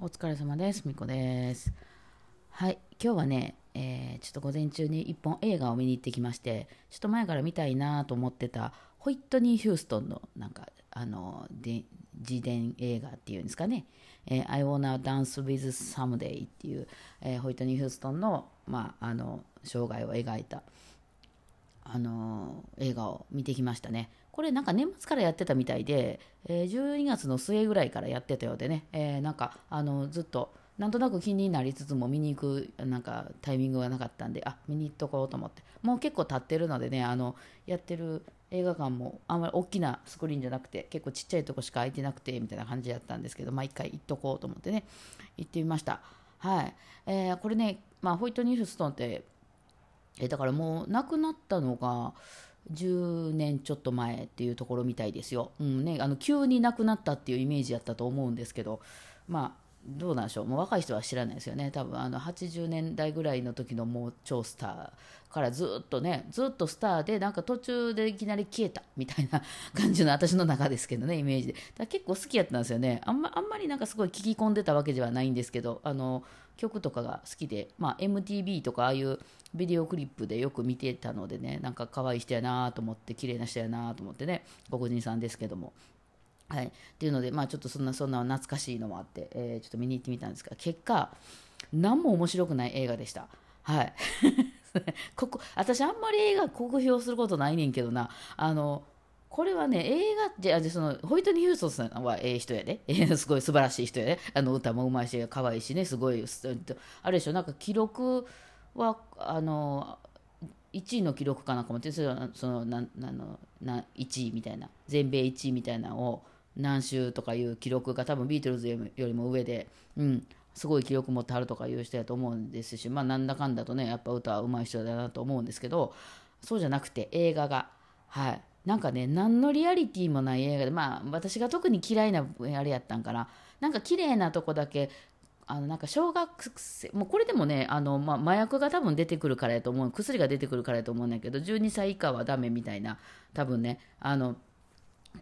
お疲れ様です。みこです。はい、今日はね、えーちょっと午前中に一本映画を見に行ってきまして、ちょっと前から見たいなと思ってた、ホイットニー・ヒューストンの、なんか、あの、で自伝映画っていうんですかね、えー I Wanna Dance with Someday っていう、えーホイットニー・ヒューストンの、まあ、あの、生涯を描いた、あの映画を見てきましたね。これなんか年末からやってたみたいで、えー12月の末ぐらいからやってたようでね、えーなんかあのずっとなんとなく気になりつつも見に行くなんかタイミングがなかったんであ見に行っとこうと思ってもう結構経ってるのでねあのやってる映画館もあんまり大きなスクリーンじゃなくて結構ちっちゃいとこしか空いてなくてみたいな感じだったんですけど、まあ、回行っとこうと思ってね行ってみました。はいえーこれね、まあ、ホイットニー・ヒューストンってえだからもう亡くなったのが10年ちょっと前っていうところみたいですよ。うんね、あの急に亡くなったっていうイメージやったと思うんですけど、まあどうなんでしょう、もう若い人は知らないですよね、多分あの80年代ぐらいの時のもう超スターからずっとね、ずっとスターで、なんか途中でいきなり消えたみたいな感じの私の中ですけどね、イメージで。だ結構好きやったんですよね。あんまあんまりなんかすごい聞き込んでたわけではないんですけど、あの曲とかが好きで、まあ、MTV とかああいうビデオクリップでよく見てたのでね、なんか可愛い人やなと思って、綺麗な人やなと思ってね、黒人さんですけども。はい、っていうので、まあ、ちょっとそんなそんな懐かしいのもあって、えーちょっと見に行ってみたんですが結果何も面白くない映画でした。はい。ここ私あんまり映画酷評することないねんけどな。あのこれはね映画じゃあそのホイットニー・ヒューストンさんはええ人やで、え ーすごい素晴らしい人やで。あの歌もうまいし可愛いしね。すごいあれでしょ？なんか記録はあの1位の記録かなんかもってそのそのなんなのな1位みたいな。全米1位みたいなのを何周とかいう記録が多分ビートルズよりも上で、うん、すごい記録持ってはるとかいう人やと思うんですしまあなんだかんだとねやっぱ歌は上手い人だなと思うんですけどそうじゃなくて映画が。はい。なんかね何のリアリティもない映画でまあ私が特に嫌いなあれやったんかな。なんか綺麗なとこだけあのなんか小学生もうこれでもねあの、まあ、麻薬が多分出てくるからやと思う薬が出てくるからやと思うんだけど12歳以下はダメみたいな多分ねあの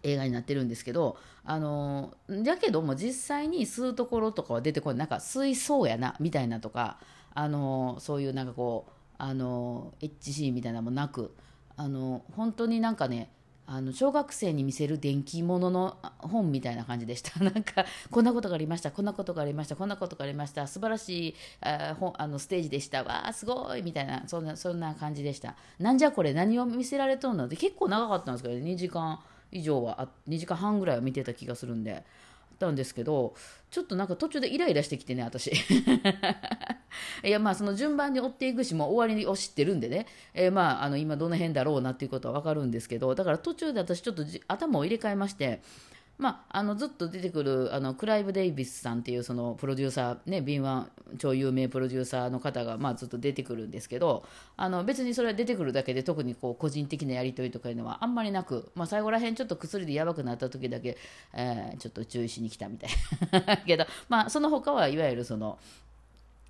映画になってるんですけどあのだけども実際に吸うところとかは出てこないなんか吸いそうやなみたいなとかあのそういうなんかこうあの HC みたいなのもなくあの本当になんかねあの小学生に見せる電気物の本みたいな感じでした。なんかこんなことがありました、こんなことがありました、こんなことがありました、素晴らしいあ本あのステージでした、わあすごいみたいなそんなそんな感じでした。なんじゃこれ何を見せられとんのって結構長かったんですけど、2時間以上はあ2時間半ぐらいは見てた気がするんで。たんですけどちょっとなんか途中でイライラしてきてね私 いやまあその順番に追っていくしもう終わりを知ってるんでね、えーまああの今どの辺だろうなっていうことは分かるんですけどだから途中で私ちょっと頭を入れ替えましてまあ、あのずっと出てくるあのクライブ・デイビスさんっていうそのプロデューサー、ね、敏腕超有名プロデューサーの方が、まあ、ずっと出てくるんですけどあの別にそれは出てくるだけで特にこう個人的なやり取りとかいうのはあんまりなく、まあ、最後らへんちょっと薬でやばくなった時だけ、えーちょっと注意しに来たみたい けど、まあ、その他はいわゆるその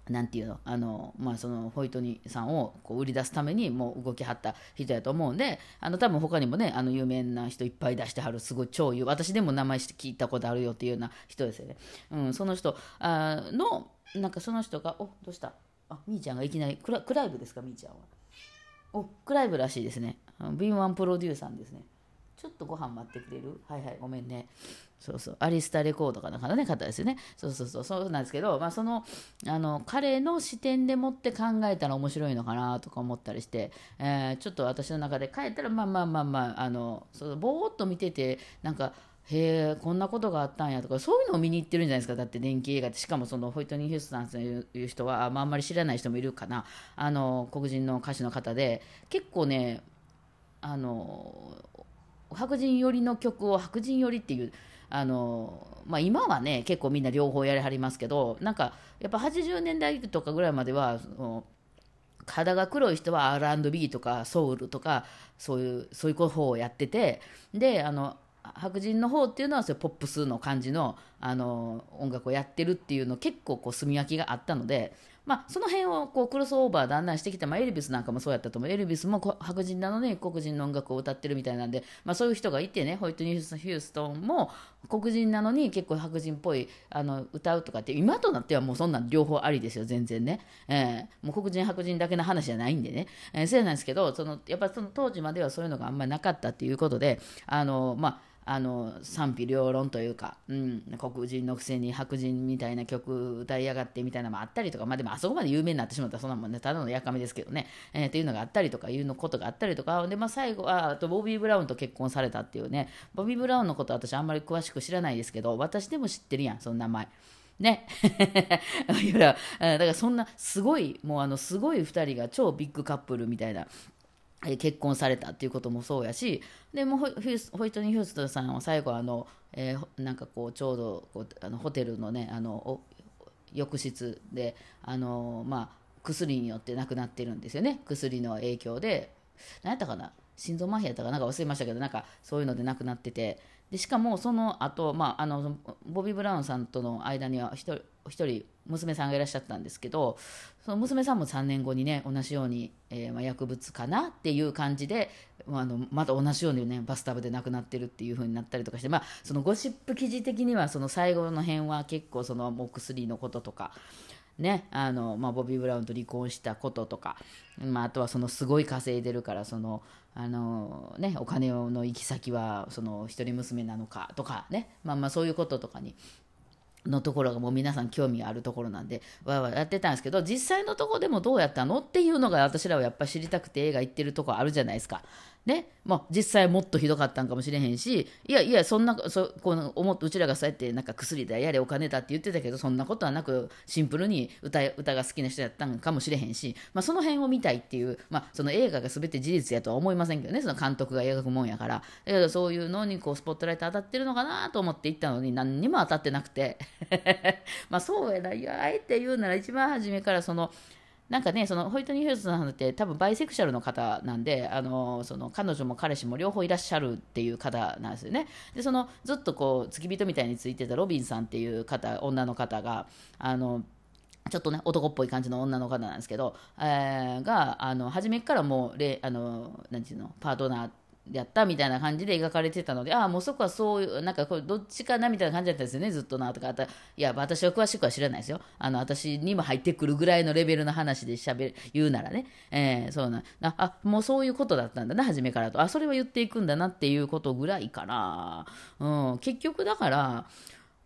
なんていうの？あの、まあ、そのホイットニーさんをこう売り出すためにもう動きはった人やと思うんであの多分他にもねあの有名な人いっぱい出してはるすごい超有私でも名前聞いたことあるよっていうような人ですよね、うん、その人あのなんかその人がおどうした？あみーちゃんがいきなりクラクライブですか？みーちゃんは。おクライブらしいですね。あの敏腕プロデューサーですね。ちょっとご飯待ってくれる？はいはい、ごめんね。そうそう、アリスタレコードかなんかのね、方ですよね。そうそうそう、そうなんですけど、まあ、その、あの、彼の視点でもって考えたら面白いのかなとか思ったりして、えーちょっと私の中で帰ったら、まあまあまあまあ、あの、そうぼーっと見てて、なんか、へえこんなことがあったんやとかそういうのを見に行ってるんじゃないですか。だって電気映画って。しかもそのホイトニー・ヒューストンという人は、まあ、あんまり知らない人もいるかな。あの黒人の歌手の方で結構ねあの白人寄りの曲を白人寄りっていうあの、まあ、今はね結構みんな両方やりはりますけどなんかやっぱ80年代とかぐらいまではその肌が黒い人は R&B とかソウルとかそういうそういう方をやっててであの白人の方っていうのはそういうポップスの感じのあの音楽をやってるっていうの結構こう住み分けがあったのでまあ、その辺をこうクロスオーバーだんだんしてきて、まあ、エルビスなんかもそうやったと思う。エルビスも白人なのに黒人の音楽を歌ってるみたいなんで、まあ、そういう人がいてねホイットニュー・ヒューストンも黒人なのに結構白人っぽいあの歌うとかって今となってはもうそんなん両方ありですよ全然ね、えー、もう黒人白人だけの話じゃないんでね、えー、そうなんですけどそのやっぱその当時まではそういうのがあんまりなかったっていうことであのまああの賛否両論というか、うん、黒人のくせに白人みたいな曲歌いやがってみたいなのもあったりとか、まあ、でもあそこまで有名になってしまったらそんなもんねただのやかめですけどね、えー、っていうのがあったりとかいうのことがあったりとかで、まあ、最後はあとボビー・ブラウンと結婚されたっていうねボビー・ブラウンのこと私あんまり詳しく知らないですけど私でも知ってるやんその名前。ね。だからそんなすごい、もうあのすごい2人が超ビッグカップルみたいな結婚されたっていうこともそうやしでもホイホイトニー・ヒューストンさんは最後あの、えー、なんかこうちょうどこうあのホテルのねあの浴室であの、まあ、薬によって亡くなってるんですよね。薬の影響で。何やったかな？心臓麻痺やったかな？んか忘れましたけどなんかそういうので亡くなってて。でしかもその後、まああのボビー・ブラウンさんとの間には1人1人娘さんがいらっしゃったんですけどその娘さんも3年後にね同じように、えー、まあ、薬物かなっていう感じで、まあ、あのまた同じようにねバスタブで亡くなってるっていう風になったりとかして、まあ、そのゴシップ記事的にはその最後の辺は結構そのお薬のこととかねあのまあ、ボビー・ブラウンと離婚したこととか、まあ、あとはそのすごい稼いでるからそのあの、ね、お金の行き先はその一人娘なのかとかね、まあ、まあそういうこととかにのところがもう皆さん興味あるところなんでわわやってたんですけど実際のとこでもどうやったのっていうのが私らはやっぱり知りたくて映画行ってるとこあるじゃないですか。ね、まあ、実際もっとひどかったんかもしれへんし、いやいや、そんな、そこの思うちらがそうやってなんか薬だ、やれお金だって言ってたけど、そんなことはなく、シンプルに歌歌が好きな人やったんかもしれへんし、まあ、その辺を見たいっていう、まあ、その映画が全て事実やとは思いませんけどね、その監督が描くもんやから。だけど、そういうのにこうスポットライト当たってるのかなと思って行ったのに、何にも当たってなくて、まあそうやな、いや、あえて言うなら、一番初めからその、なんかね、そのホイットニー・ヒュースさんって多分バイセクシャルの方なんで、あのその彼女も彼氏も両方いらっしゃるっていう方なんですよね。で、そのずっとこう付き人みたいについてたロビンさんっていう方、女の方が、あのちょっとね、男っぽい感じの女の方なんですけど、えー、が、あの、初めからもう、あの、なんていうの、パートナーやったみたいな感じで描かれてたので、ああ、もうそこはそういう、なんかこれどっちかなみたいな感じだったんですよね、ずっとなとか、あたいや、私は詳しくは知らないですよ。あの、私にも入ってくるぐらいのレベルの話でしゃべる、言うならね。えー、そうな、あ、もうそういうことだったんだな、初めからと。あ、それは言っていくんだなっていうことぐらいかな。うん、結局だから、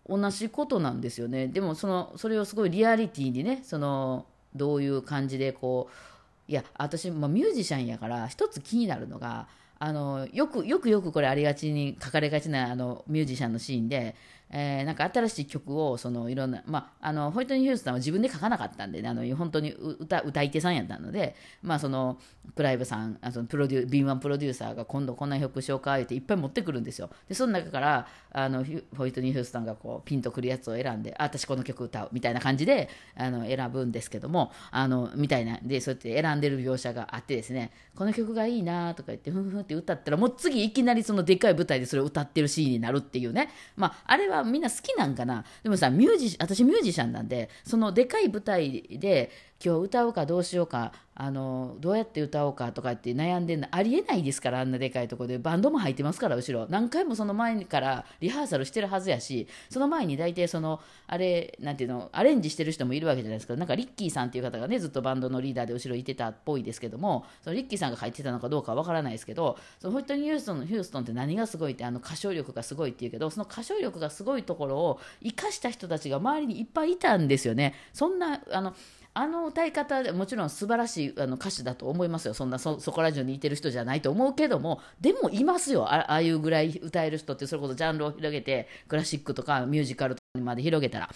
同じことなんですよね。でも、その、それをすごいリアリティにね、その、どういう感じでこう、いや、私、まあ、ミュージシャンやから、一つ気になるのが、あのよくよくよくこれありがちに書かれがちなあのミュージシャンのシーンでえー、なんか新しい曲をそのいろんな、まあ、あのホイットニー・ヒュースさんは自分で書かなかったんで、ね、あの本当に歌歌い手さんやったので、まあ、そのクライブさんあそのプロデュ敏腕プロデューサーが今度こんな曲紹介っていっぱい持ってくるんですよ。でその中からあのホイットニー・ヒュースさんがこうピンとくるやつを選んであ私この曲歌うみたいな感じであの選ぶんですけどもあのみたいなでそうやって選んでる描写があってですねこの曲がいいなとか言ってふんふんって歌ったらもう次いきなりそのでっかい舞台でそれを歌ってるシーンになるっていうね、まあ、あれはみんな好きなんかな。でもさミュージ私ミュージシャンなんでそのでかい舞台で今日歌うかどうしようかあのどうやって歌おうかとかって悩んでるのありえないですからあんなでかいとこで。バンドも入ってますから後ろ。何回もその前からリハーサルしてるはずやしその前に大体そのあれなんていうのアレンジしてる人もいるわけじゃないですか。なんかリッキーさんっていう方がねずっとバンドのリーダーで後ろいてたっぽいですけどもそのリッキーさんが入ってたのかどうかわからないですけどそのホイットニー・ヒューストンのヒューストンって何がすごいってあの歌唱力がすごいっていうけどその歌唱力がすごいところを生かした人たちが周りにいっぱいいたんですよね。そんなあのあの歌い方でもちろん素晴らしいあの歌手だと思いますよ。そんなそこら中にいてる人じゃないと思うけどもでもいますよ。ああいうぐらい歌える人ってそれこそジャンルを広げてクラシックとかミュージカルとかまで広げたら。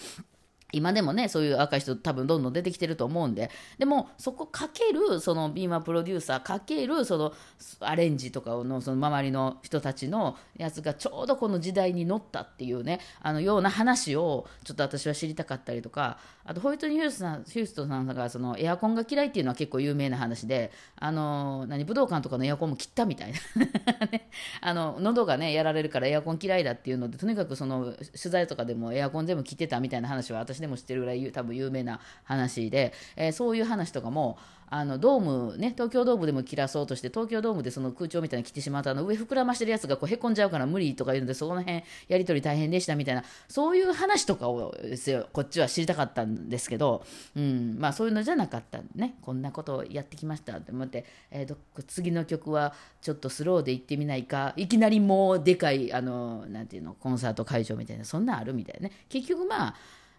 今でもね、そういう若い人多分どんどん出てきてると思うんで、でもそこかける、そのビーマープロデューサーかける、そのアレンジとかのその周りの人たちのやつがちょうどこの時代に乗ったっていうね、あのような話をちょっと私は知りたかったりとか、あとホイットニー・ヒュースさんヒューストさんがそのエアコンが嫌いっていうのは結構有名な話で、あの何武道館とかのエアコンも切ったみたいな。ね、あの喉がねやられるからエアコン嫌いだっていうので、とにかくその取材とかでもエアコン全部切ってたみたいな話は私でも知ってるぐらい多分有名な話で、えー、そういう話とかもあのドームね東京ドームでも切らそうとして東京ドームでその空調みたいに切ってしまうとあの上膨らましてるやつがこうへこんじゃうから無理とか言うのでそこの辺やり取り大変でしたみたいなそういう話とかをですよこっちは知りたかったんですけど、うんまあ、そういうのじゃなかったねこんなことをやってきましたって思って、えー、次の曲はちょっとスローで行ってみないかいきなりもうでかいあのなんていうのコンサート会場みたいなそんなんあるみたいなね。結局まあ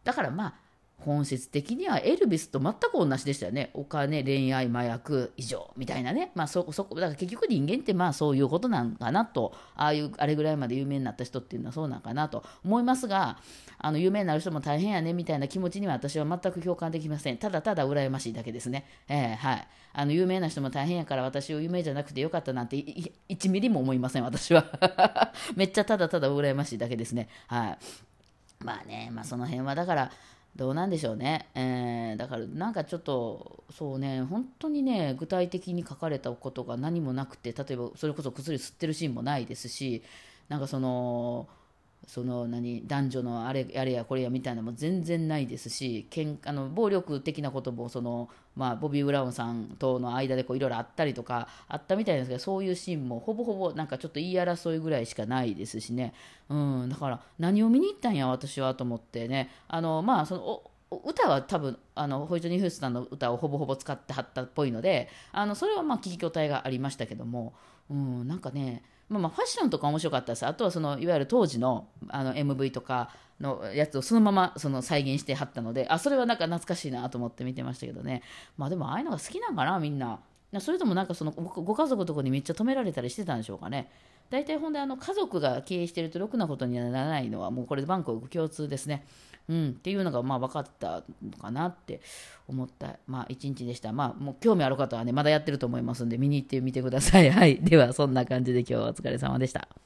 だからまあ本質的にはエルビスと全く同じでしたよね。お金、恋愛、麻薬、以上、みたいなね。まあそ、そこ、だから結局人間ってまあそういうことなんかなと、ああいう、あれぐらいまで有名になった人っていうのはそうなんかなと思いますが、あの、有名になる人も大変やね、みたいな気持ちには私は全く共感できません。ただただ羨ましいだけですね。えー、はい。あの、有名な人も大変やから私を有名じゃなくてよかったなんて1ミリも思いません、私は。めっちゃただただ羨ましいだけですね。はい。まあね、まあその辺はだから、どうなんでしょうね、えー、だからなんかちょっとそうね本当にね具体的に書かれたことが何もなくて例えばそれこそ薬吸ってるシーンもないですしなんかそのその何男女のあれあれやこれやみたいなのも全然ないですしけんあの暴力的なこともその、まあ、ボビー・ブラウンさんとの間でいろいろあったりとかあったみたいですけどそういうシーンもほぼほぼなんかちょっと言い争いぐらいしかないですしね、うん、だから何を見に行ったんや私はと思ってね。あのまあその歌は多分あのホイットニー・ヒュースさんの歌をほぼほぼ使ってはったっぽいのであのそれはまあ聞き応えがありましたけども、うん、なんかねまあ、まあファッションとか面白かったです。あとはそのいわゆる当時のあの MV とかのやつをそのままその再現してはったのであそれはなんか懐かしいなと思って見てましたけどね。まあでもああいうのが好きなんかなみんな。それともなんかそのご家族とかにめっちゃ止められたりしてたんでしょうかね大体ほんであの家族が経営してるとろくなことにはならないのはもうこれでバンコク共通ですねうん、っていうのがまあ分かったのかなって思った、まあ、一日でした。まあ、もう興味ある方はね、まだやってると思いますんで、見に行ってみてください。はい。では、そんな感じで今日はお疲れ様でした。